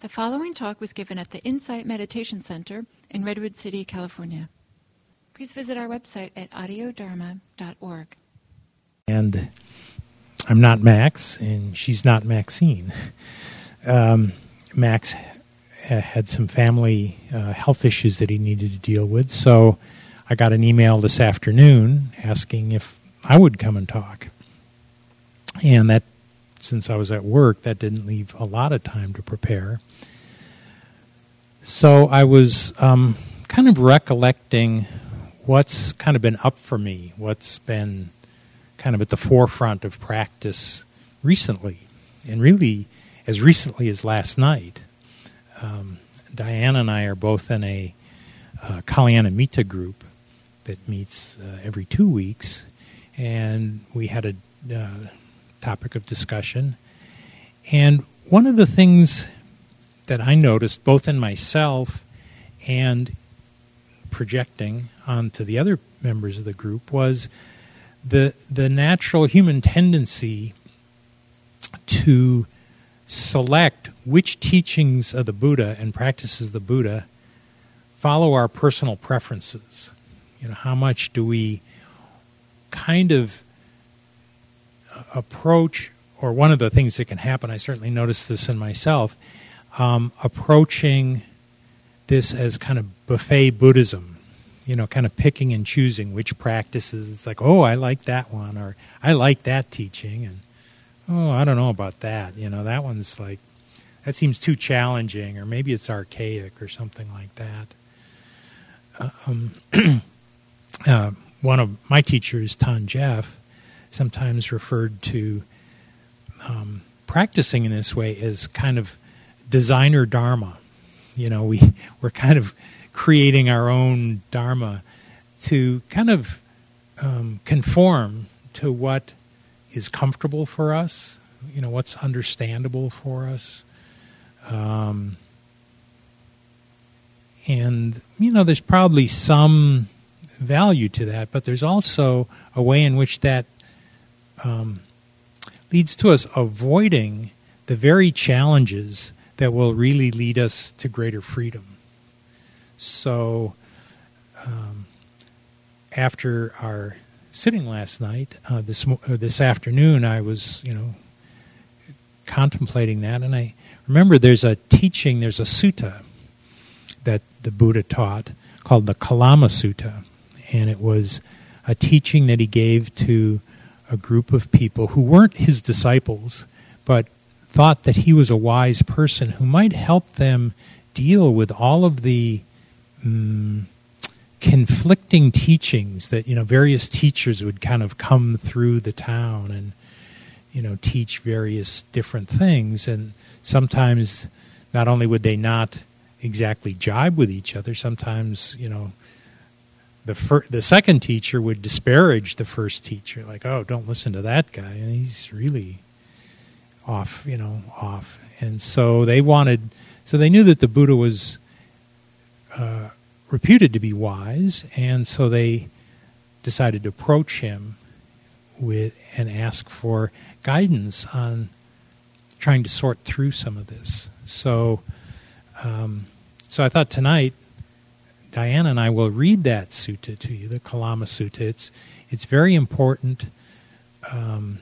The following talk was given at the Insight Meditation Center in Redwood City, California. Please visit our website at audiodharma.org. And I'm not Max, and she's not Maxine. Um, Max had some family uh, health issues that he needed to deal with, so I got an email this afternoon asking if I would come and talk. And that, since I was at work, that didn't leave a lot of time to prepare. So I was um, kind of recollecting what's kind of been up for me, what's been kind of at the forefront of practice recently, and really as recently as last night. Um, Diana and I are both in a uh, Kalyana Mitta group that meets uh, every two weeks, and we had a uh, topic of discussion. And one of the things that I noticed, both in myself and projecting onto the other members of the group, was the the natural human tendency to select which teachings of the Buddha and practices of the Buddha follow our personal preferences. You know, how much do we kind of approach, or one of the things that can happen, I certainly noticed this in myself, um, approaching this as kind of buffet Buddhism, you know, kind of picking and choosing which practices. It's like, oh, I like that one, or I like that teaching, and oh, I don't know about that. You know, that one's like, that seems too challenging, or maybe it's archaic or something like that. Uh, um, uh, one of my teachers, Than Geoff, sometimes referred to um, practicing in this way as kind of designer dharma. You know, we we're kind of creating our own dharma to kind of um, conform to what is comfortable for us. You know, what's understandable for us. Um, and you know, there's probably some value to that, but there's also a way in which that um, leads to us avoiding the very challenges that will really lead us to greater freedom. So, um, after our sitting last night, uh, this uh, this afternoon, I was you know contemplating that, and I remember there's a teaching, there's a sutta that the Buddha taught called the Kalama Sutta, and it was a teaching that he gave to a group of people who weren't his disciples, but thought that he was a wise person who might help them deal with all of the um, conflicting teachings that you know various teachers would kind of come through the town and you know teach various different things. And sometimes not only would they not exactly jibe with each other sometimes you know the fir- the second teacher would disparage the first teacher, like, "Oh, don't listen to that guy, and he's really off, you know, off." And so they wanted, so they knew that the Buddha was uh, reputed to be wise, and so they decided to approach him with and ask for guidance on trying to sort through some of this. So, um, so I thought tonight Diana and I will read that sutta to you, the Kalama Sutta. It's, it's very important, um,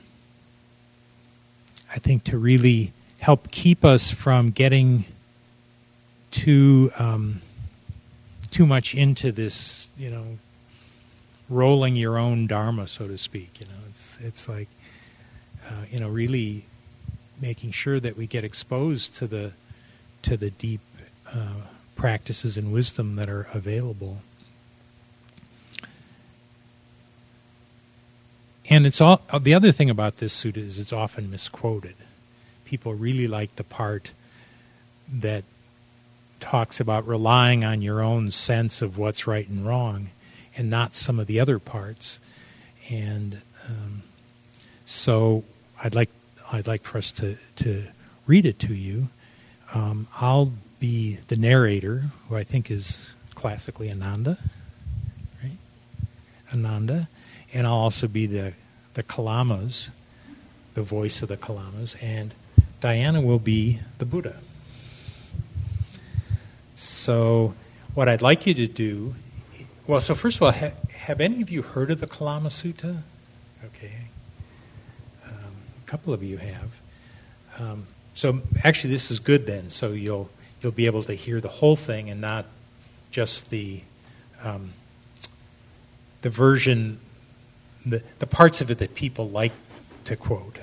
I think, to really help keep us from getting too um, too much into this, you know, rolling your own dharma, so to speak. You know, it's it's like, uh, you know, really making sure that we get exposed to the to the deep. Uh, practices and wisdom that are available. And it's all the other thing about this sutta is it's often misquoted. People really like the part that talks about relying on your own sense of what's right and wrong, and not some of the other parts. And um, so, I'd like I'd like for us to to read it to you. Um, I'll be the narrator, who I think is classically Ananda, right? Ananda, and I'll also be the the Kalamas, the voice of the Kalamas, and Diana will be the Buddha. So, what I'd like you to do, well, so first of all, ha- have any of you heard of the Kalama Sutta? Okay. Um, a couple of you have. Um, so actually, this is good then. So you'll you'll be able to hear the whole thing and not just the um, the version, the the parts of it that people like to quote,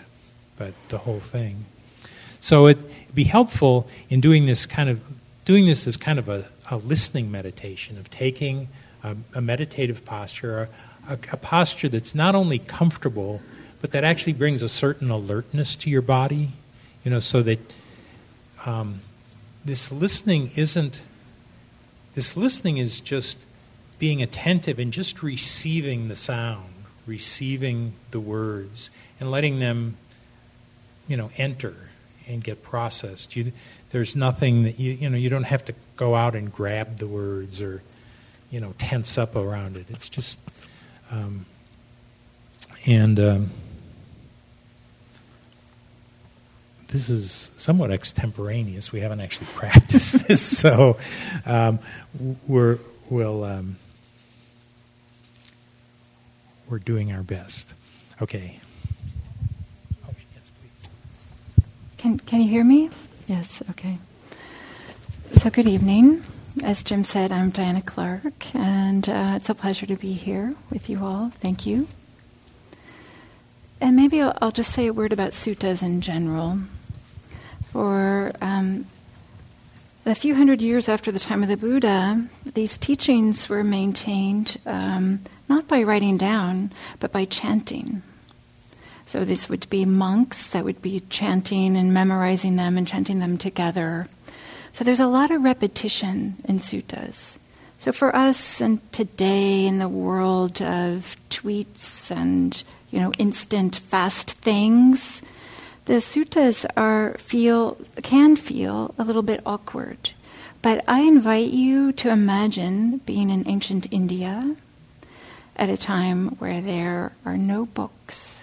but the whole thing. So it'd be helpful in doing this kind of doing this as kind of a, a listening meditation of taking a, a meditative posture, a, a posture that's not only comfortable, but that actually brings a certain alertness to your body, you know, so that um, this listening isn't, this listening is just being attentive and just receiving the sound, receiving the words, and letting them, you know, enter and get processed. You, there's nothing that you, you know, you don't have to go out and grab the words or you know tense up around it. It's just um, and um, this is somewhat extemporaneous. We haven't actually practiced this, so um, we're we'll um, we're doing our best. Okay. Oh. Can can you hear me? Yes. Okay. So good evening. As Jim said, I'm Diana Clark, and uh, it's a pleasure to be here with you all. Thank you. And maybe I'll, I'll just say a word about suttas in general. For um, a few hundred years after the time of the Buddha, these teachings were maintained um, not by writing down, but by chanting. So this would be monks that would be chanting and memorizing them and chanting them together so there's a lot of repetition in suttas. So for us and today in the world of tweets and you know instant fast things, the suttas are feel can feel a little bit awkward. But I invite you to imagine being in ancient India at a time where there are no books,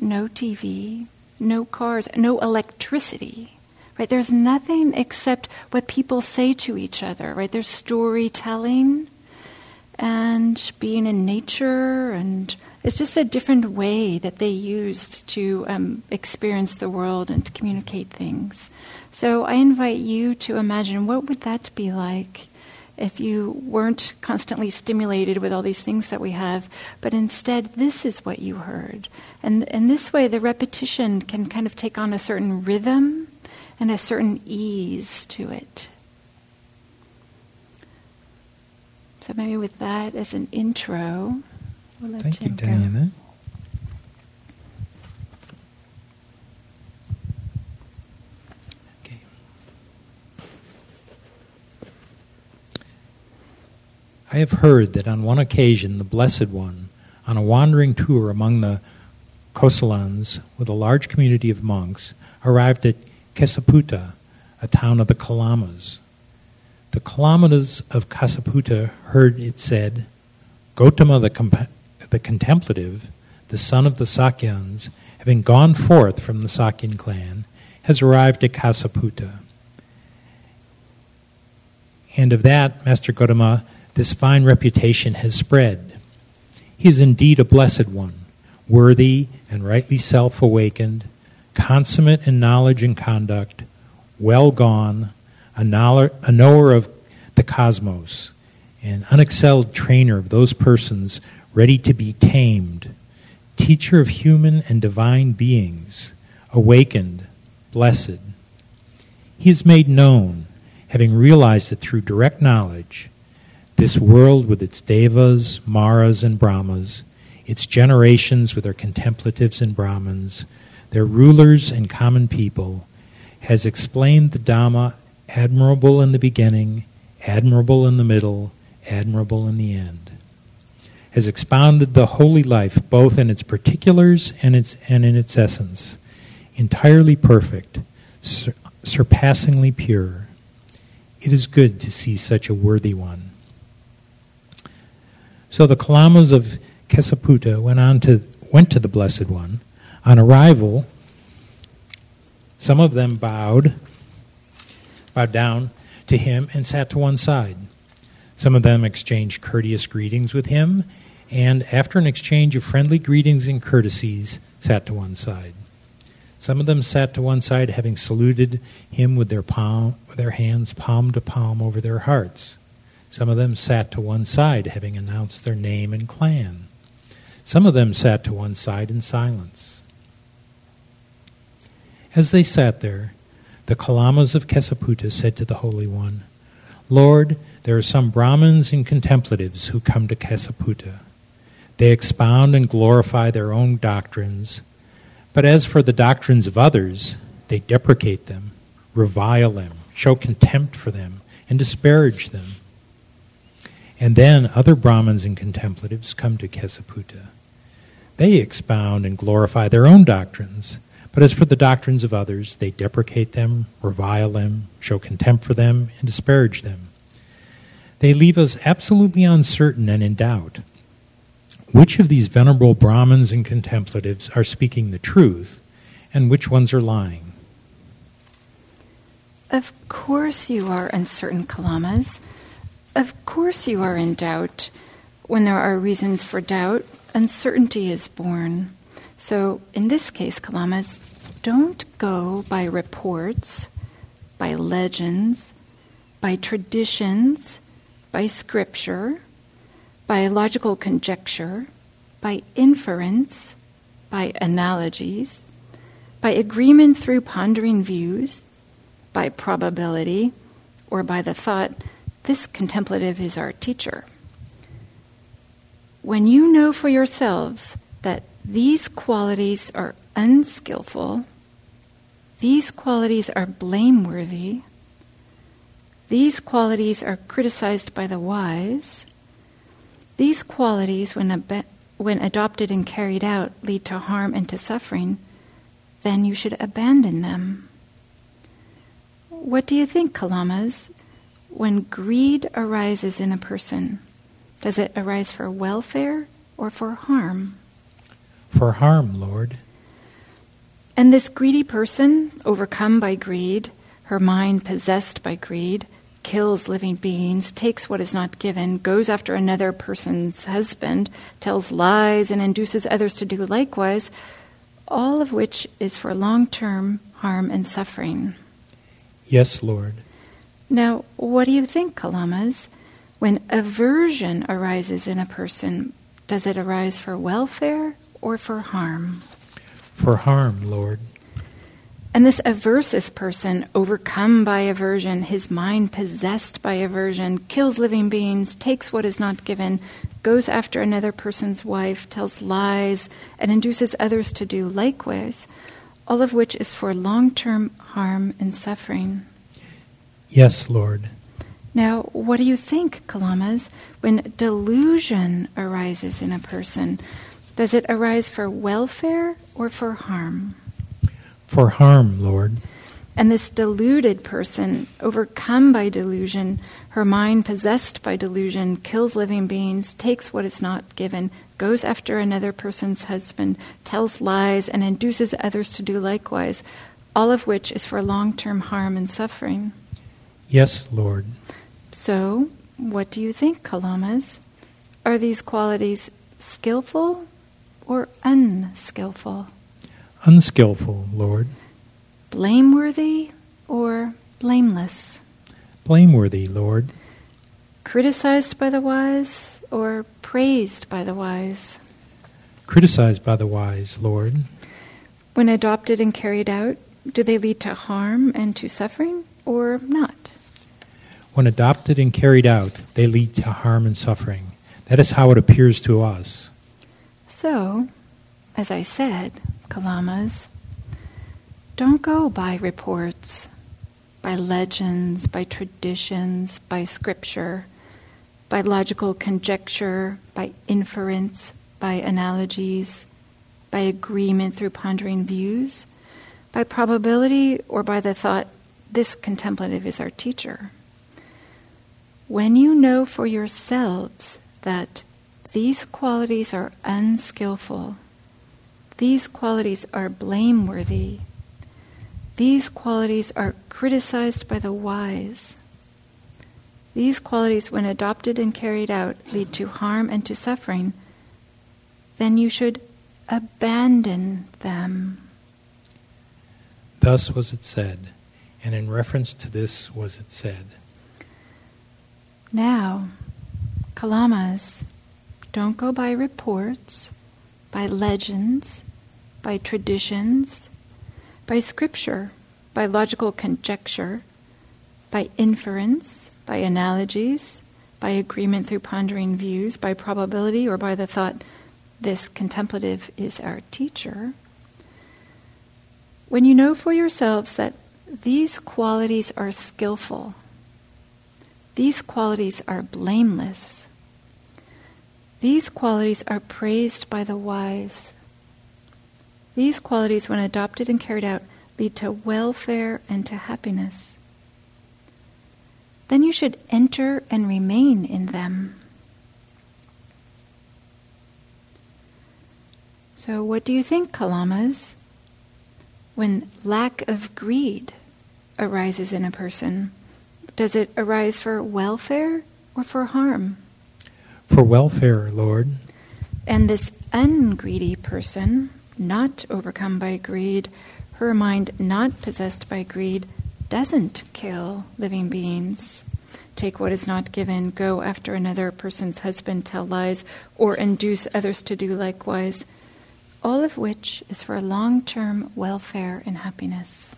no TV, no cars, no electricity right? There's nothing except what people say to each other, right? There's storytelling and being in nature, and it's just a different way that they used to um, experience the world and to communicate things. So I invite you to imagine what would that be like if you weren't constantly stimulated with all these things that we have, but instead this is what you heard. And, in this way, the repetition can kind of take on a certain rhythm and a certain ease to it. So maybe with that as an intro, we'll Thank you, Diana. Go. I have heard that on one occasion the Blessed One, on a wandering tour among the Kosalans with a large community of monks, arrived at Kesaputta, a town of the Kalamas. The Kalamas of Kesaputta heard it said, Gotama the, comp- the contemplative, the son of the Sakyans, having gone forth from the Sakyan clan, has arrived at Kesaputta. And of that, Master Gotama, this fine reputation has spread. He is indeed a blessed one, worthy and rightly self awakened, consummate in knowledge and conduct, well gone, a, knower, a knower of the cosmos, an unexcelled trainer of those persons ready to be tamed, teacher of human and divine beings, awakened, blessed. He is made known, having realized that through direct knowledge, this world with its devas, maras, and brahmas, its generations with their contemplatives and brahmins, their rulers and common people, has explained the Dhamma admirable in the beginning, admirable in the middle, admirable in the end. Has expounded the holy life both in its particulars and, its, and in its essence, entirely perfect, sur- surpassingly pure. It is good to see such a worthy one. So the Kalamas of Kesaputta went on to went to the Blessed One on arrival, some of them bowed, bowed down to him and sat to one side. Some of them exchanged courteous greetings with him, and after an exchange of friendly greetings and courtesies, sat to one side. Some of them sat to one side, having saluted him with their palm, their hands palm to palm over their hearts. Some of them sat to one side, having announced their name and clan. Some of them sat to one side in silence. As they sat there, the Kalamas of Kesaputta said to the Holy One, Lord, there are some Brahmins and contemplatives who come to Kesaputta. They expound and glorify their own doctrines, but as for the doctrines of others, they deprecate them, revile them, show contempt for them, and disparage them. And then other Brahmins and contemplatives come to Kesaputta. They expound and glorify their own doctrines, but as for the doctrines of others, they deprecate them, revile them, show contempt for them, and disparage them. They leave us absolutely uncertain and in doubt. Which of these venerable Brahmins and contemplatives are speaking the truth, and which ones are lying? Of course you are uncertain, Kalamas. Of course you are in doubt. When there are reasons for doubt, uncertainty is born. So, in this case, Kalamas, don't go by reports, by legends, by traditions, by scripture, by logical conjecture, by inference, by analogies, by agreement through pondering views, by probability, or by the thought, this contemplative is our teacher. When you know for yourselves that these qualities are unskillful. These qualities are blameworthy. These qualities are criticized by the wise. These qualities, when, ab- when adopted and carried out, lead to harm and to suffering, then you should abandon them. What do you think, Kalamas? When greed arises in a person, does it arise for welfare or for harm? for harm, Lord. And this greedy person, overcome by greed, her mind possessed by greed, kills living beings, takes what is not given, goes after another person's husband, tells lies, and induces others to do likewise, all of which is for long term harm and suffering. Yes, Lord. Now, what do you think, Kalamas? When aversion arises in a person, does it arise for welfare or for harm? For harm, Lord. And this aversive person, overcome by aversion, his mind possessed by aversion, kills living beings, takes what is not given, goes after another person's wife, tells lies, and induces others to do likewise, all of which is for long term harm and suffering. Yes, Lord. Now, what do you think, Kalamas, when delusion arises in a person? Does it arise for welfare or for harm? For harm, Lord. And this deluded person, overcome by delusion, her mind possessed by delusion, kills living beings, takes what is not given, goes after another person's husband, tells lies, and induces others to do likewise, all of which is for long term harm and suffering. Yes, Lord. So, what do you think, Kalamas? Are these qualities skillful or unskillful? Unskillful, Lord. Blameworthy or blameless? Blameworthy, Lord. Criticized by the wise or praised by the wise? Criticized by the wise, Lord. When adopted and carried out, do they lead to harm and to suffering or not? When adopted and carried out, they lead to harm and suffering. That is how it appears to us. So, as I said, Kalamas, don't go by reports, by legends, by traditions, by scripture, by logical conjecture, by inference, by analogies, by agreement through pondering views, by probability, or by the thought, this contemplative is our teacher. When you know for yourselves that these qualities are unskillful. These qualities are blameworthy. These qualities are criticized by the wise. these qualities, when adopted and carried out, lead to harm and to suffering, then you should abandon them. Thus was it said, and in reference to this was it said. Now, Kalamas, don't go by reports, by legends, by traditions, by scripture, by logical conjecture, by inference, by analogies, by agreement through pondering views, by probability, or by the thought, this contemplative is our teacher. When you know for yourselves that these qualities are skillful, these qualities are blameless, these qualities are praised by the wise. These qualities, when adopted and carried out, lead to welfare and to happiness. Then you should enter and remain in them. So, what do you think, Kalamas? When lack of greed arises in a person, does it arise for welfare or for harm? For welfare, Lord. And this ungreedy person, not overcome by greed, her mind not possessed by greed, doesn't kill living beings. Take what is not given, go after another person's husband, tell lies, or induce others to do likewise, all of which is for long term welfare and happiness.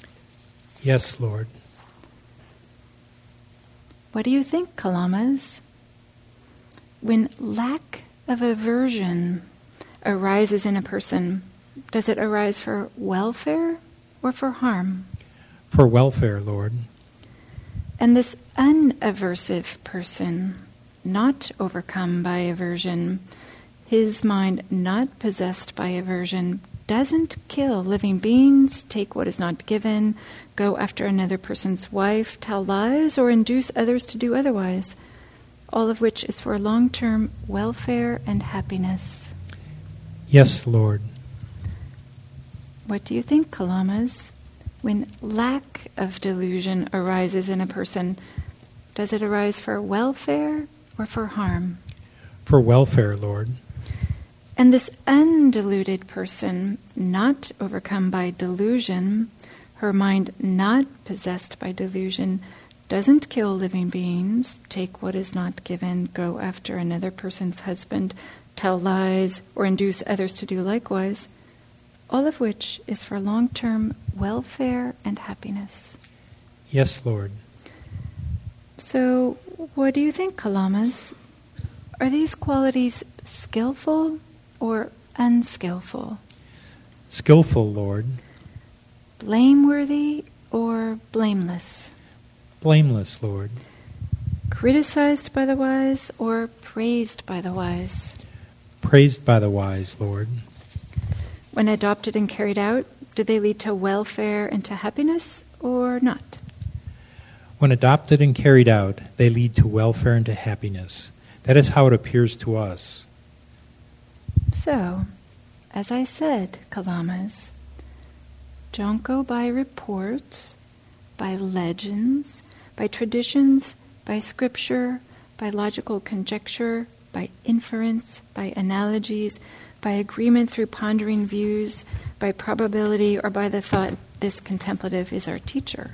Yes, Lord. What do you think, Kalamas? When lack of aversion arises in a person, does it arise for welfare or for harm? For welfare, Lord. And this unaversive person, not overcome by aversion, his mind not possessed by aversion, doesn't kill living beings, take what is not given, go after another person's wife, tell lies, or induce others to do otherwise all of which is for long term welfare and happiness. Yes, Lord. What do you think, Kalamas? When lack of delusion arises in a person, does it arise for welfare or for harm? For welfare, Lord. And this undeluded person, not overcome by delusion, her mind not possessed by delusion, doesn't kill living beings, take what is not given, go after another person's husband, tell lies, or induce others to do likewise, all of which is for long term welfare and happiness. Yes, Lord. So, what do you think, Kalamas? Are these qualities skillful or unskillful? Skillful, Lord. Blameworthy or blameless? blameless, Lord. Criticized by the wise or praised by the wise? Praised by the wise, Lord. When adopted and carried out, do they lead to welfare and to happiness or not? When adopted and carried out, they lead to welfare and to happiness. That is how it appears to us. So, as I said, Kalamas, don't go by reports, by legends, by traditions, by scripture, by logical conjecture, by inference, by analogies, by agreement through pondering views, by probability, or by the thought, this contemplative is our teacher.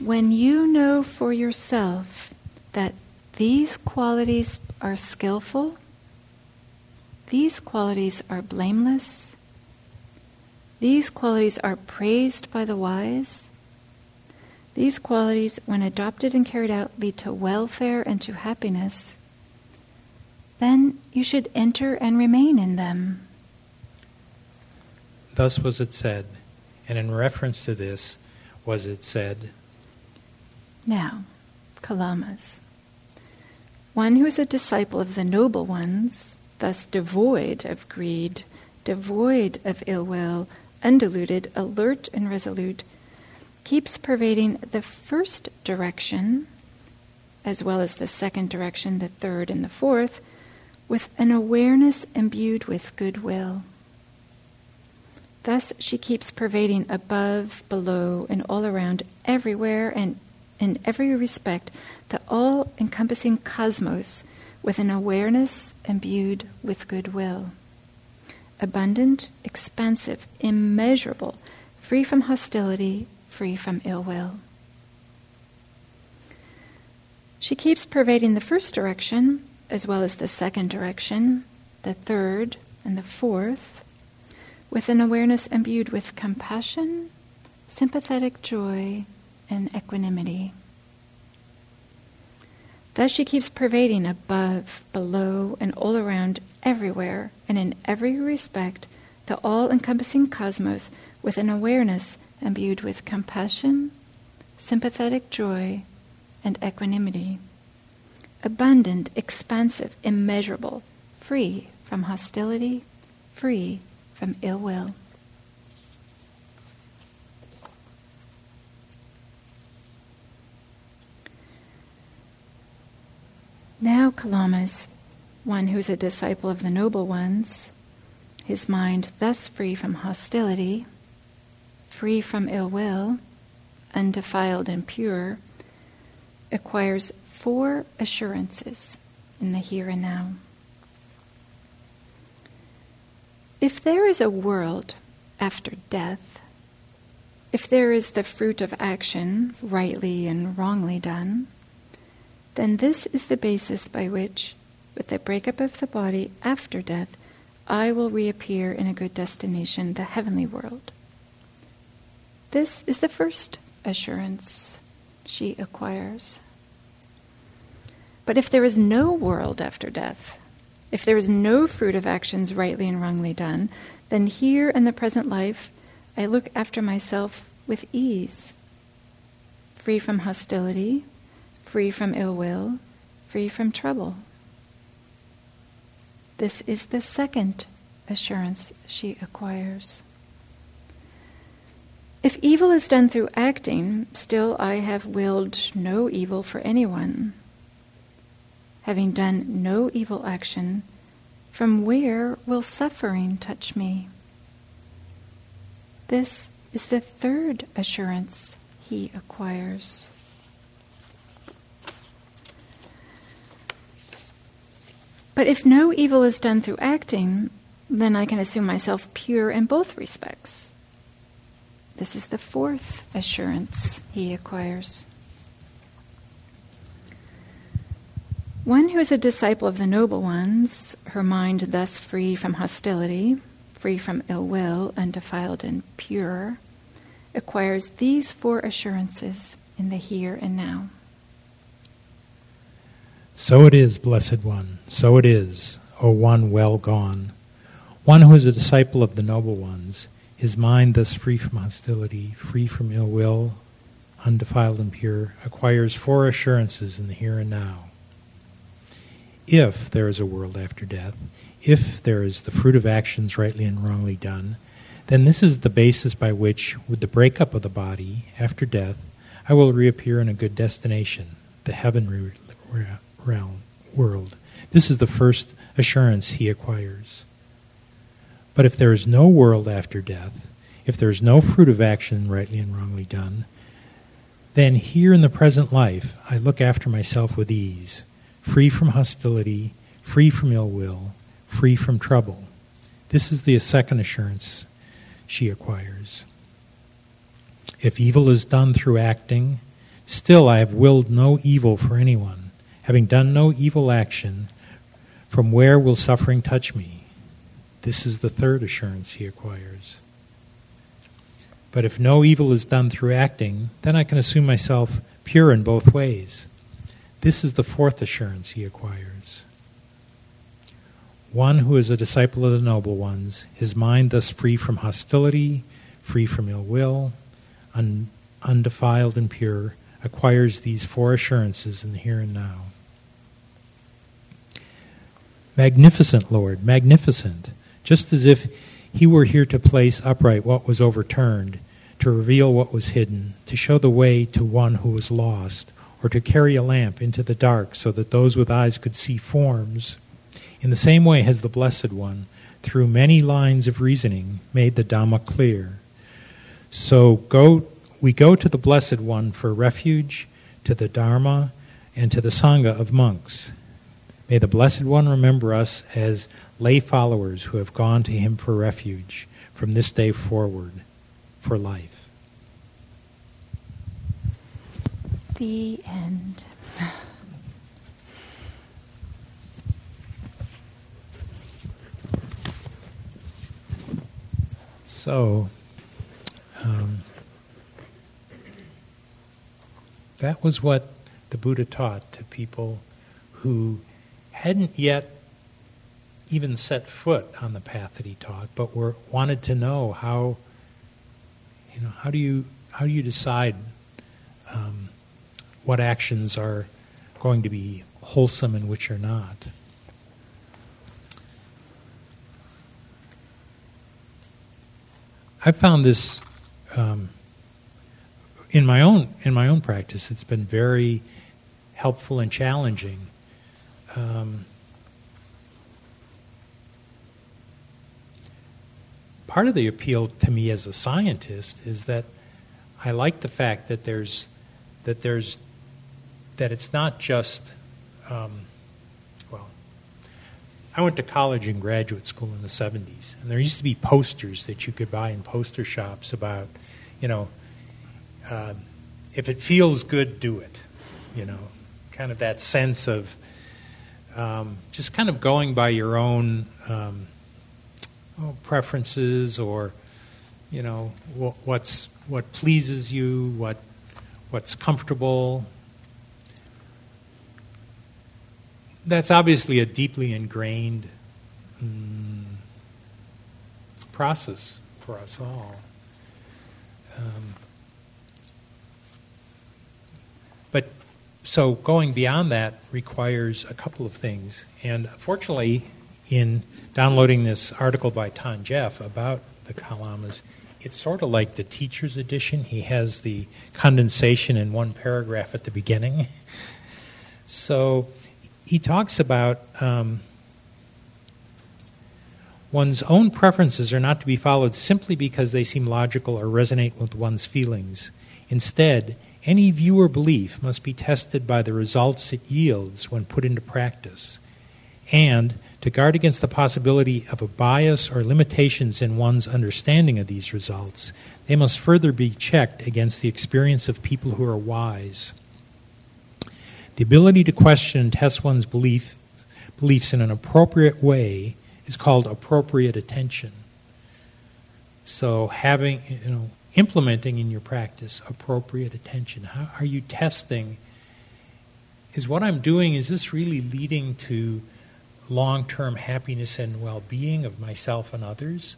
When you know for yourself that these qualities are skillful, these qualities are blameless, these qualities are praised by the wise, these qualities, when adopted and carried out, lead to welfare and to happiness. Then you should enter and remain in them. Thus was it said, and in reference to this was it said. Now, Kalamas. One who is a disciple of the noble ones, thus devoid of greed, devoid of ill will, undeluded, alert, and resolute, keeps pervading the first direction, as well as the second direction, the third, and the fourth, with an awareness imbued with goodwill. Thus, she keeps pervading above, below, and all around, everywhere, and in every respect the all encompassing cosmos with an awareness imbued with goodwill. Abundant, expansive, immeasurable, free from hostility, free from ill will. She keeps pervading the first direction as well as the second direction, the third, and the fourth, with an awareness imbued with compassion, sympathetic joy, and equanimity. Thus she keeps pervading above, below, and all around, everywhere, and in every respect, the all encompassing cosmos with an awareness imbued with compassion, sympathetic joy, and equanimity. Abundant, expansive, immeasurable, free from hostility, free from ill will. Now, Kalamas, one who is a disciple of the noble ones, his mind thus free from hostility, free from ill will, undefiled and pure, acquires four assurances in the here and now. If there is a world after death, if there is the fruit of action rightly and wrongly done, then this is the basis by which, with the breakup of the body after death, I will reappear in a good destination, the heavenly world. This is the first assurance she acquires. But if there is no world after death, if there is no fruit of actions rightly and wrongly done, then here in the present life I look after myself with ease, free from hostility, free from ill will, free from trouble. This is the second assurance she acquires. If evil is done through acting, still I have willed no evil for anyone. Having done no evil action, from where will suffering touch me? This is the third assurance he acquires. But if no evil is done through acting, then I can assume myself pure in both respects. This is the fourth assurance he acquires. One who is a disciple of the noble ones, her mind thus free from hostility, free from ill will, undefiled and pure, acquires these four assurances in the here and now. So it is, Blessed One, so it is, O one well gone, one who is a disciple of the noble ones, his mind thus free from hostility, free from ill will, undefiled and pure, acquires four assurances in the here and now. If there is a world after death, if there is the fruit of actions rightly and wrongly done, then this is the basis by which, with the breakup of the body after death, I will reappear in a good destination, the heavenly realm, world. This is the first assurance he acquires. But if there is no world after death, if there is no fruit of action rightly and wrongly done, then here in the present life I look after myself with ease, free from hostility, free from ill will, free from trouble. This is the second assurance she acquires. If evil is done through acting, still I have willed no evil for anyone having done no evil action, from where will suffering touch me? This is the third assurance he acquires. But if no evil is done through acting, then I can assume myself pure in both ways. This is the fourth assurance he acquires. One who is a disciple of the noble ones, his mind thus free from hostility, free from ill will, un- undefiled and pure, acquires these four assurances in the here and now. Magnificent, Lord, magnificent. Just as if he were here to place upright what was overturned, to reveal what was hidden, to show the way to one who was lost, or to carry a lamp into the dark so that those with eyes could see forms. In the same way has the Blessed One, through many lines of reasoning, made the Dhamma clear. So go, we go to the Blessed One for refuge, to the Dharma, and to the Sangha of monks. May the Blessed One remember us as lay followers who have gone to him for refuge from this day forward for life. The end. So, um, that was what the Buddha taught to people who hadn't yet even set foot on the path that he taught, but were wanted to know how you know how do you how do you decide um, what actions are going to be wholesome and which are not. I found this um, in my own in my own practice. It's been very helpful and challenging. Um, part of the appeal to me as a scientist is that I like the fact that there's that there's that it's not just um, I went to college and graduate school in the 70s, and there used to be posters that you could buy in poster shops about, you know, uh, if it feels good, do it. You know, kind of that sense of um, just kind of going by your own um, preferences or, you know, what's what pleases you, what what's comfortable, that's obviously a deeply ingrained mm, process for us all. Um, but so going beyond that requires a couple of things. And fortunately, in downloading this article by Than Geoff about the Kalamas, it's sort of like the teacher's edition. He has the condensation in one paragraph at the beginning. so he talks about um, one's own preferences are not to be followed simply because they seem logical or resonate with one's feelings. Instead, any view or belief must be tested by the results it yields when put into practice. And to guard against the possibility of a bias or limitations in one's understanding of these results, they must further be checked against the experience of people who are wise. The ability to question and test one's belief, beliefs in an appropriate way is called appropriate attention. So having, you know, implementing in your practice appropriate attention. How are you testing? Is what I'm doing, is this really leading to long term happiness and well being of myself and others?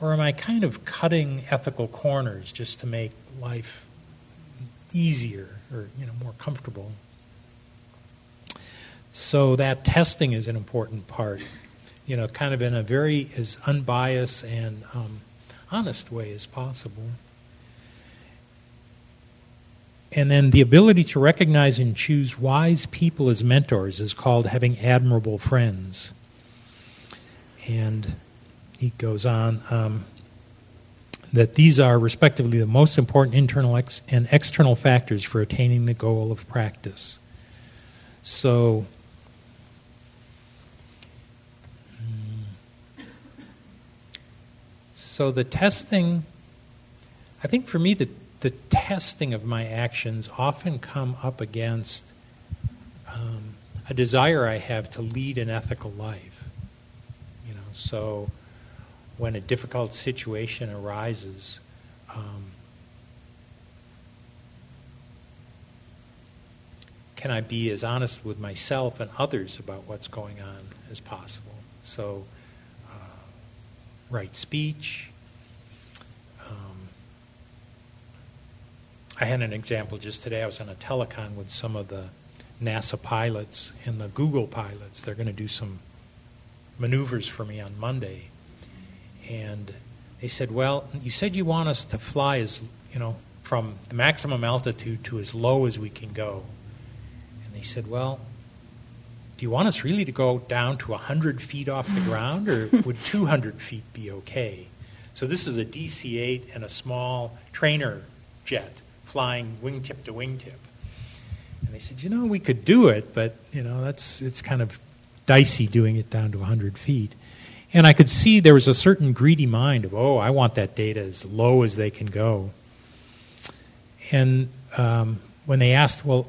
Or am I kind of cutting ethical corners just to make life easier or you know more comfortable? So that testing is an important part, you know, kind of in a very as unbiased and um, honest way as possible. And then the ability to recognize and choose wise people as mentors is called having admirable friends. And he goes on um, that these are, respectively, the most important internal ex- and external factors for attaining the goal of practice. So, So the testing, I think for me, the, the testing of my actions often come up against um, a desire I have to lead an ethical life. You know, so when a difficult situation arises, um, can I be as honest with myself and others about what's going on as possible? So right speech. Um, I had an example just today. I was on a telecon with some of the NASA pilots and the Google pilots. They're going to do some maneuvers for me on Monday. And they said, Well, you said you want us to fly as, you know, from the maximum altitude to as low as we can go. And they said, Well, do you want us really to go down to 100 feet off the ground, or would 200 feet be okay? So this is a DC 8 and a small trainer jet flying wingtip to wingtip. And they said, you know, we could do it, but, you know, that's, it's kind of dicey doing it down to 100 feet. And I could see there was a certain greedy mind of, oh, I want that data as low as they can go. And um, when they asked, well,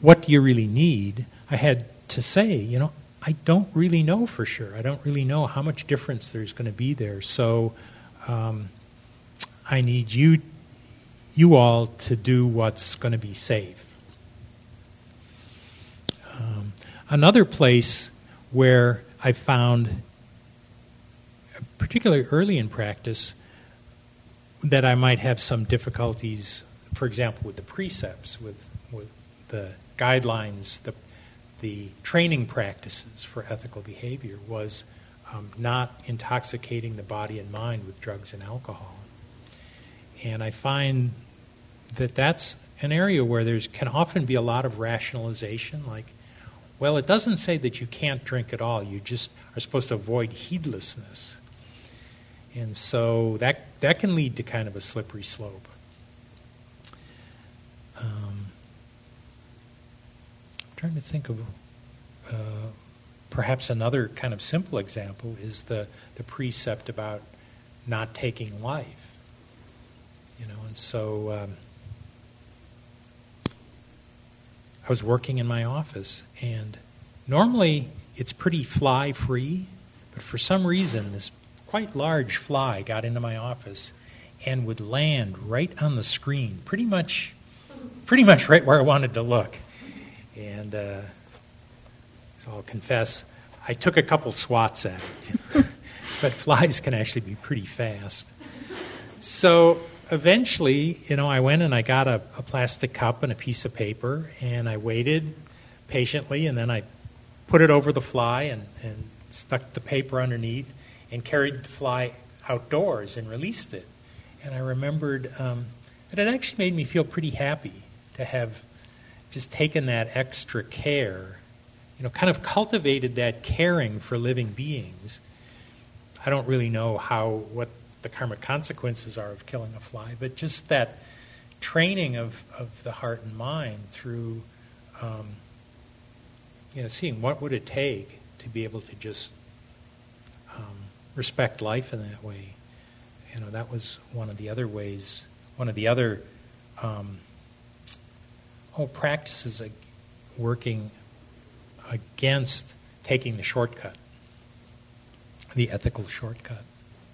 what do you really need? I had to say, you know, I don't really know for sure. I don't really know how much difference there's going to be there. So um, I need you, you all, to do what's going to be safe. Um, another place where I found, particularly early in practice, that I might have some difficulties, for example, with the precepts, with, with the guidelines, the, the training practices for ethical behavior, was um, not intoxicating the body and mind with drugs and alcohol. And I find that that's an area where there can often be a lot of rationalization, like, well, it doesn't say that you can't drink at all. You just are supposed to avoid heedlessness. And so that, that can lead to kind of a slippery slope. Um, I'm trying to think of uh, perhaps another kind of simple example is the, the precept about not taking life. You know, and so um, I was working in my office, and normally it's pretty fly free, but for some reason, this quite large fly got into my office and would land right on the screen, pretty much, pretty much right where I wanted to look. And uh, so I'll confess, I took a couple swats at it. but flies can actually be pretty fast. So eventually, you know, I went and I got a, a, plastic cup and a piece of paper, and I waited patiently, and then I put it over the fly and, and stuck the paper underneath and carried the fly outdoors and released it. And I remembered um, that it actually made me feel pretty happy to have just taken that extra care, you know, kind of cultivated that caring for living beings. I don't really know how, what the karmic consequences are of killing a fly, but just that training of, of the heart and mind through, um, you know, seeing what would it take to be able to just um, respect life in that way. You know, that was one of the other ways, one of the other um, oh, practices working against taking the shortcut, the ethical shortcut.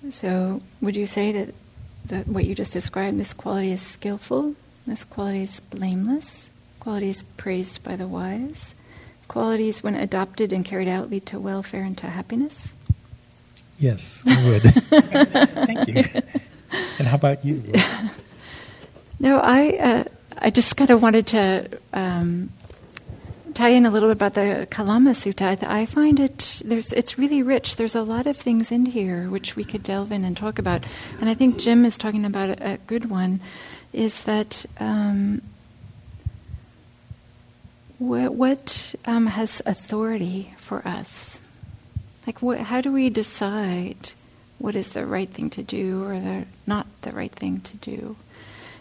So, would you say that, that what you just described, this quality is skillful, this quality is blameless, quality is praised by the wise, qualities, when adopted and carried out, lead to welfare and to happiness? Yes, I would. Thank you. And how about you? no, I, uh, I just kind of wanted to um, tie in a little bit about the Kalama Sutta, I find it there's it's really rich. There's a lot of things in here which we could delve in and talk about. And I think Jim is talking about a, a good one. Is that um, what, what um, has authority for us? Like, what, how do we decide what is the right thing to do or the not the right thing to do?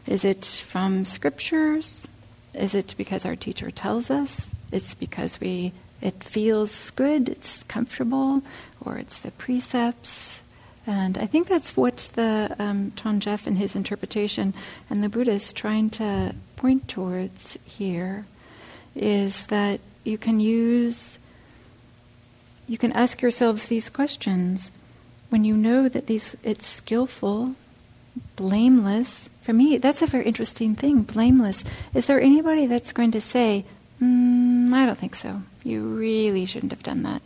Is it from scriptures? Is it because our teacher tells us? It's because we it feels good, it's comfortable, or it's the precepts. And I think that's what the um, Geoff and his interpretation and the Buddha is trying to point towards here is that you can use, you can ask yourselves these questions when you know that these it's skillful, blameless. For me, that's a very interesting thing. Blameless. Is there anybody that's going to say, Mm, I don't think so. You really shouldn't have done that.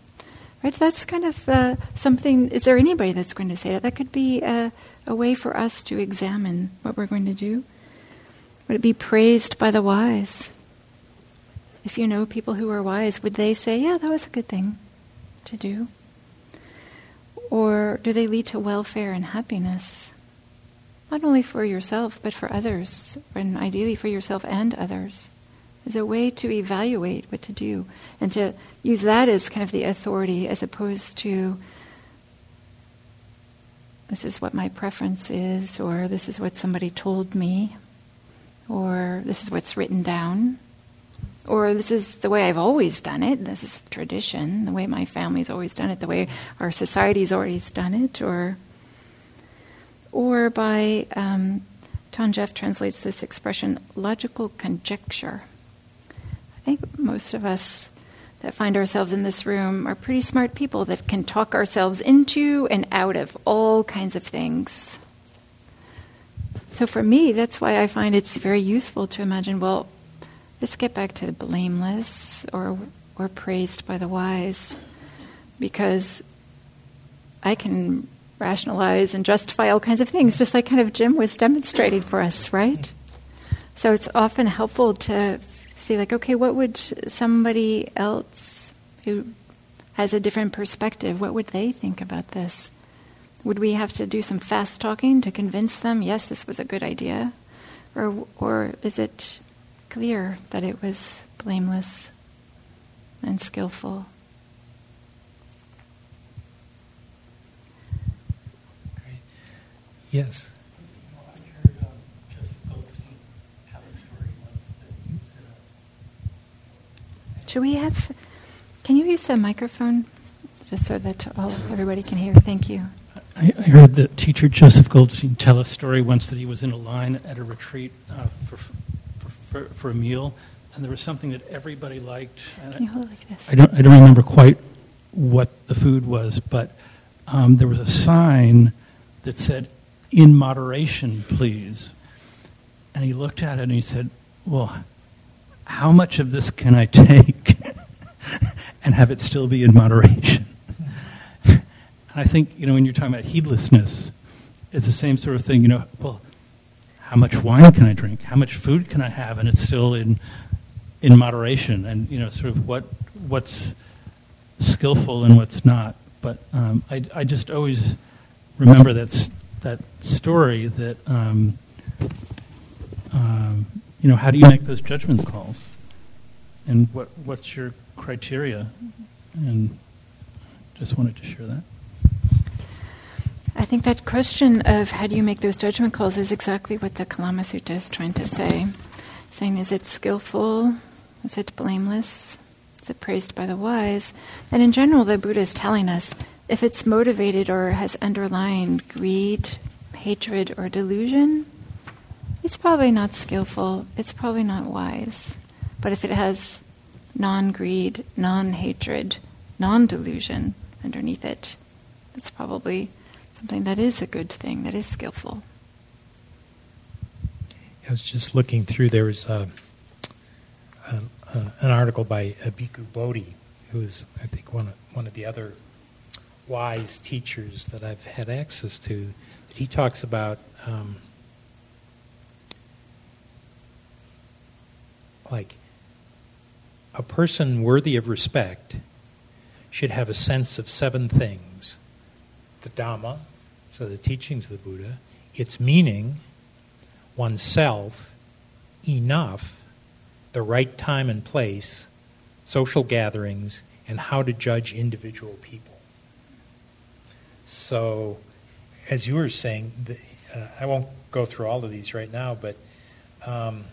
Right? That's kind of uh, something. Is there anybody that's going to say that? That could be a, a way for us to examine what we're going to do. Would it be praised by the wise? If you know people who are wise, would they say, yeah, that was a good thing to do? Or do they lead to welfare and happiness? Not only for yourself, but for others, and ideally for yourself and others as a way to evaluate what to do and to use that as kind of the authority as opposed to this is what my preference is, or this is what somebody told me, or this is what's written down. or this is the way I've always done it, this is tradition, the way my family's always done it, the way our society's always done it, or or by um, Geoff translates this expression logical conjecture. I think most of us that find ourselves in this room are pretty smart people that can talk ourselves into and out of all kinds of things. So for me, that's why I find it's very useful to imagine well, let's get back to blameless or, or praised by the wise, because I can rationalize and justify all kinds of things, just like kind of Jim was demonstrating for us, right? So it's often helpful to see, like, okay, what would somebody else who has a different perspective, what would they think about this? Would we have to do some fast talking to convince them, yes, this was a good idea? Or, or is it clear that it was blameless and skillful? Yes. Should we have? Can you use the microphone, just so that all everybody can hear? Thank you. I, I heard the teacher Joseph Goldstein tell a story once that he was in a line at a retreat uh, for, for, for, for, a meal, and there was something that everybody liked. Can you hold like this? I don't, I don't remember quite what the food was, but um, there was a sign that said in moderation, please. And he looked at it and he said, Well, how much of this can I take and have it still be in moderation? and I think, you know, when you're talking about heedlessness, it's the same sort of thing, you know, well, how much wine can I drink? How much food can I have? And it's still in, in moderation and, you know, sort of what, what's skillful and what's not. But um, I, I just always remember that's that story that um, um, you know how do you make those judgment calls and what what's your criteria and just wanted to share that I think that question of how do you make those judgment calls is exactly what the Kalama Sutta is trying to say. Saying, is it skillful? Is it blameless? Is it praised by the wise? And in general, the Buddha is telling us if it's motivated or has underlying greed, hatred, or delusion, it's probably not skillful, it's probably not wise. But if it has non greed, non hatred, non delusion underneath it, it's probably something that is a good thing, that is skillful. I was just looking through, there was a, a, a, an article by Bhikkhu Bodhi, who is, I think, one of, one of the other wise teachers that I've had access to, he talks about um, like a person worthy of respect should have a sense of seven things the Dhamma, so the teachings of the Buddha, its meaning, oneself, enough, the right time and place, social gatherings, and how to judge individual people. So, as you were saying, the, uh, I won't go through all of these right now, but um,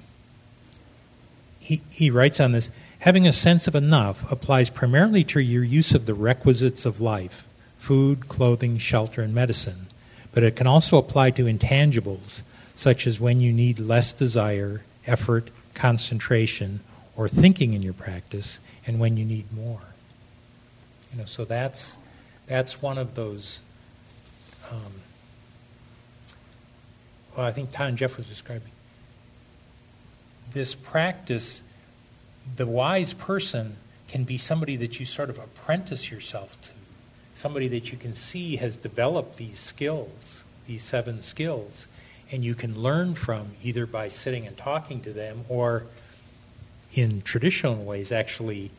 he, writes on this having a sense of enough applies primarily to your use of the requisites of life food, clothing, shelter, and medicine. But it can also apply to intangibles, such as when you need less desire, effort, concentration, or thinking in your practice, and when you need more. You know, so that's that's one of those. Um, well, I think Than Geoff was describing this practice. The wise person can be somebody that you sort of apprentice yourself to, somebody that you can see has developed these skills, these seven skills, and you can learn from either by sitting and talking to them or in traditional ways actually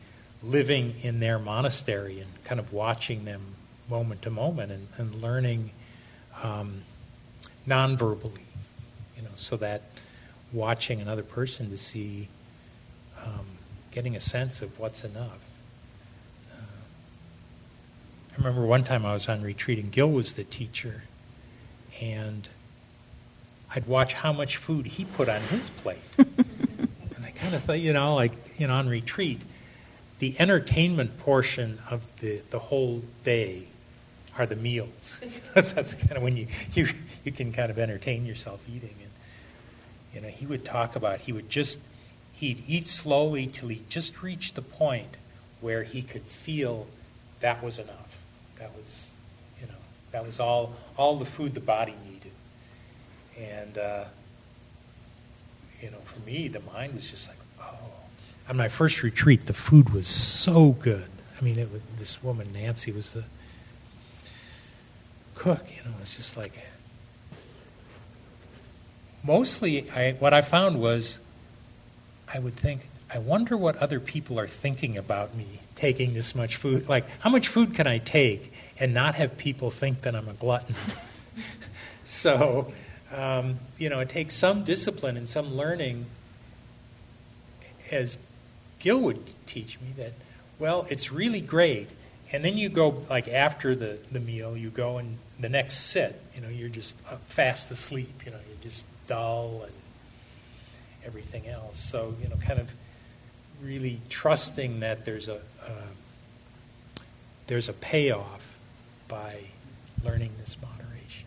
living in their monastery and kind of watching them moment to moment and, and learning um, non-verbally, you know, so that watching another person to see, um, getting a sense of what's enough. Uh, I remember one time I was on retreat and Gil was the teacher, and I'd watch how much food he put on his plate. and I kind of thought, you know, like you know, on retreat, the entertainment portion of the the whole day are the meals. that's, that's kind of when you, you you can kind of entertain yourself eating. And you know, he would talk about he would just he'd eat slowly till he just reached the point where he could feel that was enough. That was, you know, that was all all the food the body needed. And uh, you know, for me, the mind was just like, oh. On my first retreat, the food was so good. I mean, it was, this woman Nancy was the cook. You know, it's just like mostly I, what I found was I would think, I wonder what other people are thinking about me taking this much food. Like, how much food can I take and not have people think that I'm a glutton? so, um, you know, it takes some discipline and some learning, as Gil would teach me, that, well, it's really great. And then you go, like, after the, the meal, you go and the next sit, you know, you're just fast asleep, you know, you're just dull and everything else. So, you know, kind of really trusting that there's a uh, there's a payoff by learning this moderation.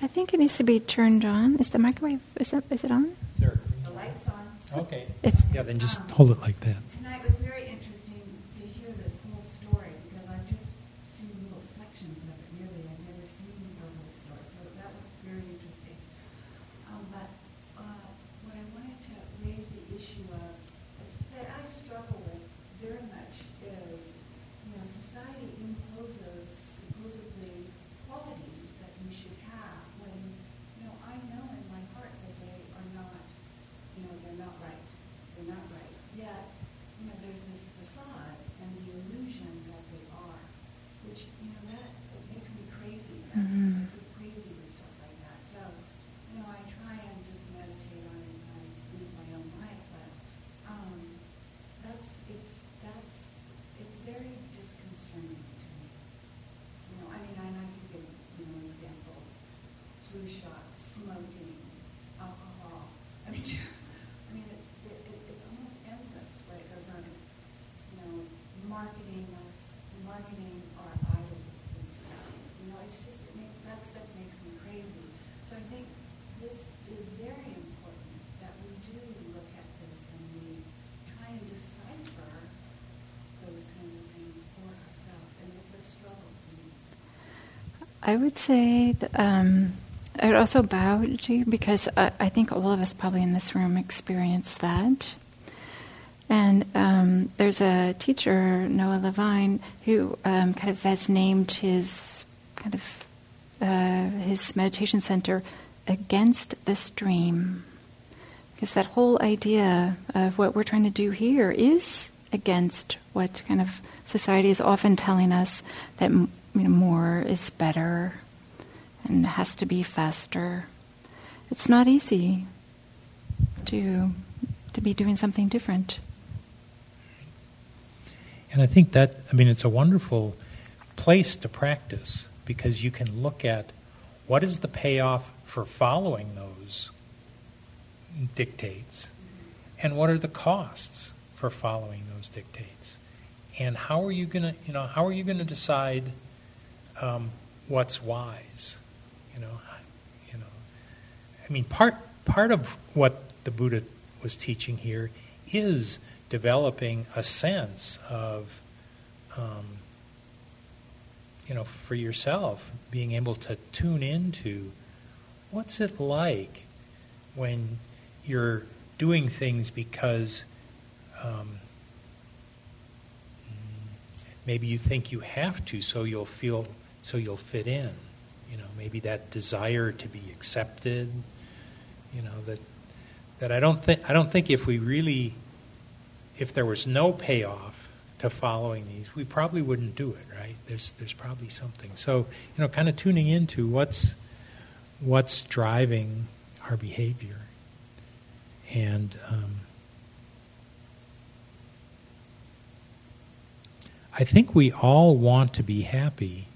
I think it needs to be turned on. Is the microwave is it, is it on? Sure. The light's on. Okay. It's Yeah, then just hold it like that. Tonight was very interesting to hear this whole story because I've just seen little sections of it. Really, I've never seen the whole story, so that was very interesting. Um, but uh, what I wanted to raise the issue of is that I struggle with very much is, you know, society imposes supposedly qualities that we should have when, you know, I know in my heart that they are not, you know, they're not right. They're not right. Yet, you know, there's this facade and the illusion that they are, which, you know, that it makes me crazy. That's Mhm. I get crazy with stuff like that. So, you know, I try and just meditate on it. I live my own life, but um, that's it's that's it's very disconcerting to me. You know, I mean, and I can give you know an example: flu shots, smoking, alcohol. I mean, I mean, it, it, it, it's almost endless what it goes on. It's, you know, marketing us, marketing our idols and stuff. You know, it's just it make, that stuff makes me crazy. So I think this is very important that we do look at this and we try and decipher those kinds of things for ourselves. And it's a struggle for me. I would say that, um, I would also bow to you because I, I think all of us probably in this room experience that. And um, there's a teacher, Noah Levine, who um, kind of has named his kind of uh, his meditation center against the stream, because that whole idea of what we're trying to do here is against what kind of society is often telling us that you know, more is better and has to be faster. It's not easy to to be doing something different. And I think that, I mean, it's a wonderful place to practice because you can look at what is the payoff for following those dictates and what are the costs for following those dictates. And how are you going to you know how are you going to decide um, what's wise? You know you know i mean part part of what the buddha was teaching here is developing a sense of um, you know for yourself being able to tune into what's it like when you're doing things because um, maybe you think you have to so you'll feel so you'll fit in. You know maybe that desire to be accepted you know that that I don't think I don't think if we really if there was no payoff to following these we probably wouldn't do it right? There's there's probably something. So you know kind of tuning into what's what's driving our behavior. And um, I think we all want to be happy.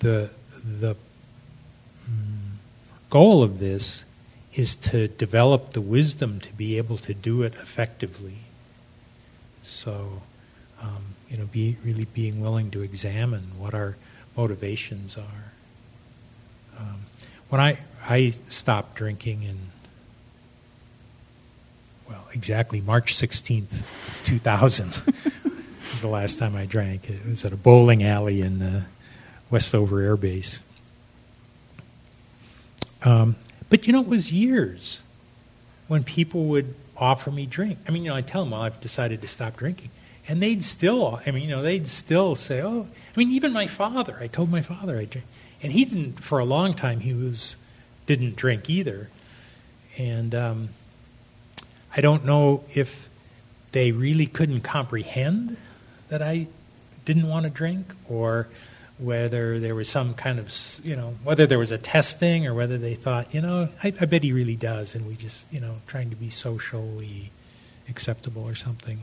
The, the mm, goal of this is to develop the wisdom to be able to do it effectively. So, um, you know, be really being willing to examine what our motivations are. Um, when I I stopped drinking in well exactly March sixteenth, two thousand was the last time I drank. It was at a bowling alley in uh, Westover Air Base. Um, but you know, it was years when people would offer me drink. I mean, you know, I tell them, well, I've decided to stop drinking. And they'd still, I mean, you know, they'd still say, oh, I mean, even my father, I told my father I drink. And he didn't, for a long time, he was, didn't drink either. And um, I don't know if they really couldn't comprehend that I didn't want to drink or whether there was some kind of, you know, whether there was a testing or whether they thought, you know, I, I bet he really does, and we just, you know, trying to be socially acceptable or something.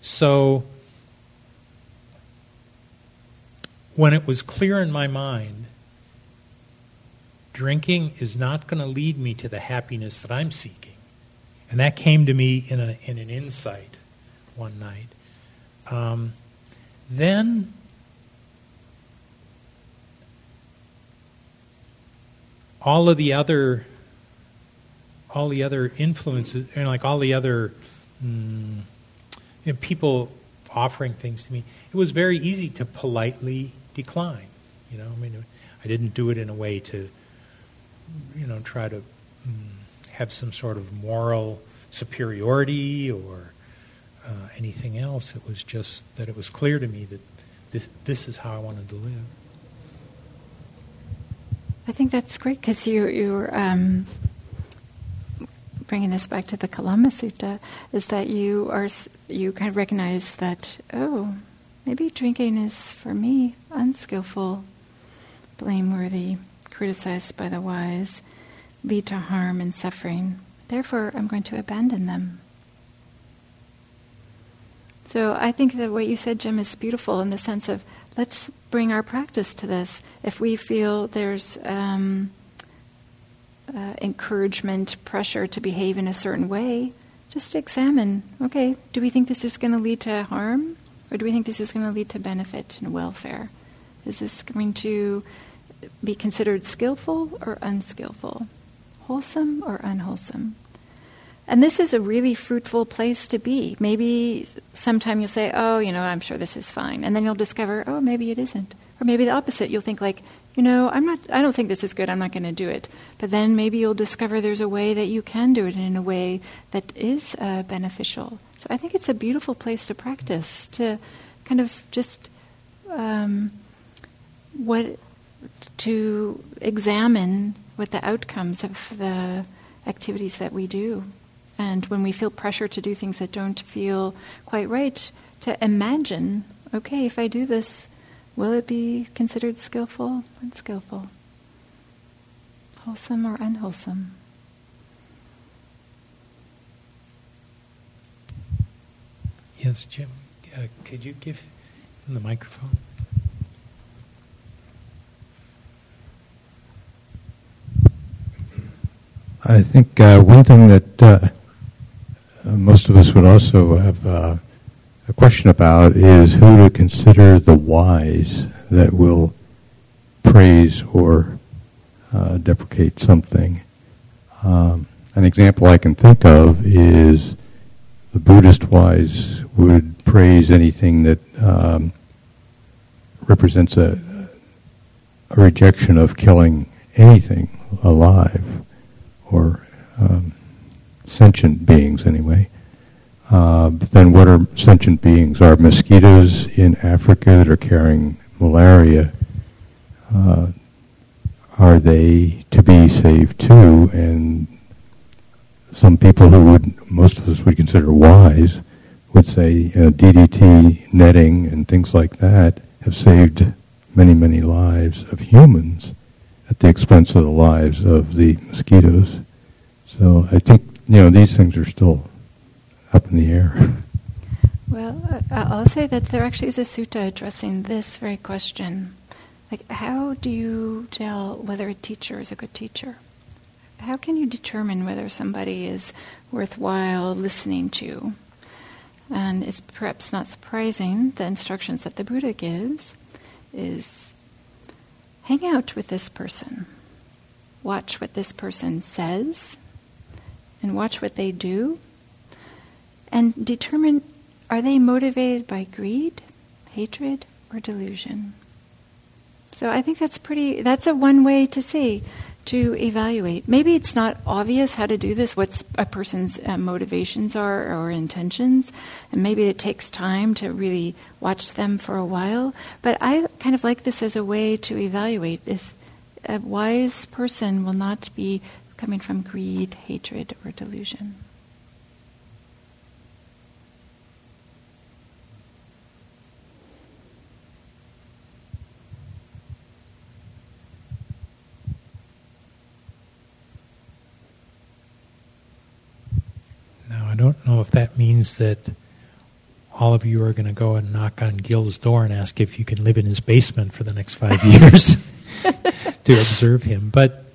So when it was clear in my mind, drinking is not going to lead me to the happiness that I'm seeking. And that came to me in, a, in an insight one night. Um, then all of the other all the other influences and like all the other mm, you know, people offering things to me it was very easy to politely decline you know? I mean i didn't do it in a way to you know try to mm, have some sort of moral superiority or uh, anything else. It was just that it was clear to me that this, this is how i wanted to live I think that's great because you, you're um, bringing this back to the Kalama Sutta, is that you are you kind of recognize that oh maybe drinking is for me unskillful, blameworthy, criticized by the wise, lead to harm and suffering. Therefore, I'm going to abandon them. So I think that what you said, Jim, is beautiful in the sense of let's bring our practice to this. If we feel there's um, uh, encouragement, pressure to behave in a certain way, just examine okay, do we think this is going to lead to harm? Or do we think this is going to lead to benefit and welfare? Is this going to be considered skillful or unskillful? Wholesome or unwholesome? And this is a really fruitful place to be. Maybe sometime you'll say, oh, you know, I'm sure this is fine. And then you'll discover, oh, maybe it isn't. Or maybe the opposite. You'll think like, you know, I'm not, I don't think this is good. I'm not going to do it. But then maybe you'll discover there's a way that you can do it in a way that is uh, beneficial. So I think it's a beautiful place to practice, to kind of just um, what, to examine what the outcomes of the activities that we do. And when we feel pressure to do things that don't feel quite right, to imagine, okay, if I do this, will it be considered skillful, unskillful, wholesome or unwholesome? Yes, Jim, uh, could you give him the microphone? I think uh, one thing that uh, uh, most of us would also have uh, a question about is who to consider the wise that will praise or uh, deprecate something. Um, an example I can think of is the Buddhist wise would praise anything that um, represents a, a, rejection of killing anything alive or um, sentient beings anyway. Uh, then what are sentient beings? Are mosquitoes in Africa that are carrying malaria, uh, are they to be saved too? And some people who would, most of us would consider wise, would say DDT netting and things like that have saved many, many lives of humans at the expense of the lives of the mosquitoes. So I think you know, these things are still up in the air. Well, I'll say that there actually is a sutta addressing this very question. Like, how do you tell whether a teacher is a good teacher? How can you determine whether somebody is worthwhile listening to? And it's perhaps not surprising the instructions that the Buddha gives is hang out with this person, watch what this person says, and watch what they do, and determine are they motivated by greed, hatred, or delusion? So I think that's pretty, that's a one way to see, to evaluate. Maybe it's not obvious how to do this, what a person's uh, motivations are or intentions, and maybe it takes time to really watch them for a while. But I kind of like this as a way to evaluate. This a wise person will not be coming from greed, hatred, or delusion. Now, I don't know if that means that all of you are going to go and knock on Gil's door and ask if you can live in his basement for the next five years to observe him. But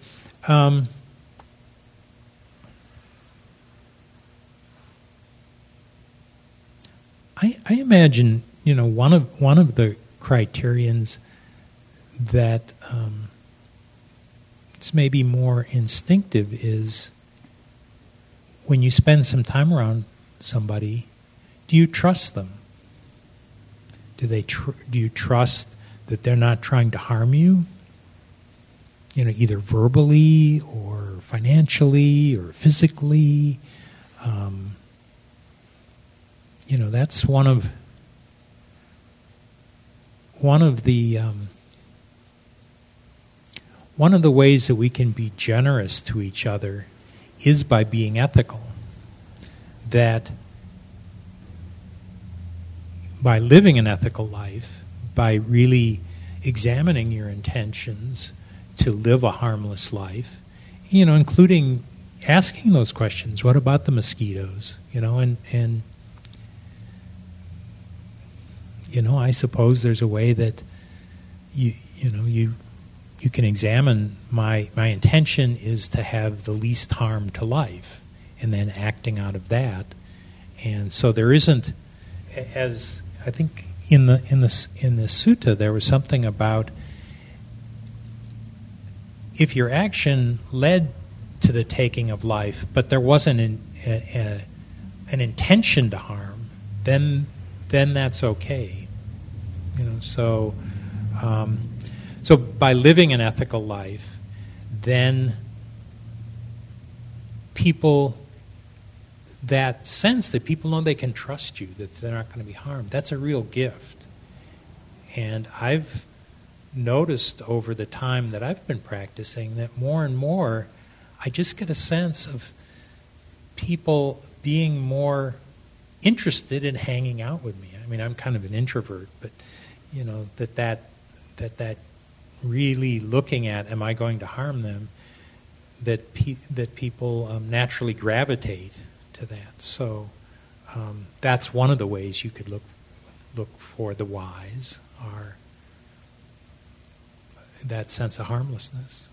um, I, I, imagine, you know, one of one of the criterions that um, it's maybe more instinctive is when you spend some time around somebody, do you trust them? Do they tr- do you trust that they're not trying to harm you? You know, either verbally or financially or physically. Um, you know, that's one of one of the um, one of the ways that we can be generous to each other is by being ethical. That by living an ethical life, by really examining your intentions to live a harmless life, you know, including asking those questions. What about the mosquitoes? You know, and and you know, I suppose there's a way that you you know you you can examine my my intention is to have the least harm to life and then acting out of that. And so there isn't as i think in the in this in the sutta there was something about if your action led to the taking of life but there wasn't an, a, a, an intention to harm then then that's okay you know so um, so by living an ethical life, then people that sense that people know they can trust you, that they're not going to be harmed, that's a real gift. And I've noticed over the time that I've been practicing that more and more I just get a sense of people being more interested in hanging out with me. I mean, I'm kind of an introvert, but you know that that that that really looking at, am I going to harm them, that, pe- that people um, naturally gravitate to that. So um, that's one of the ways you could look, look for the wise, are that sense of harmlessness.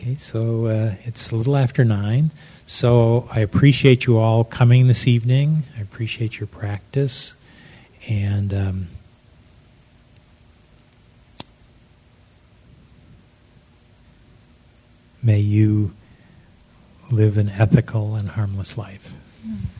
Okay, so uh, it's a little after nine. So I appreciate you all coming this evening. I appreciate your practice. And um, may you live an ethical and harmless life. Mm.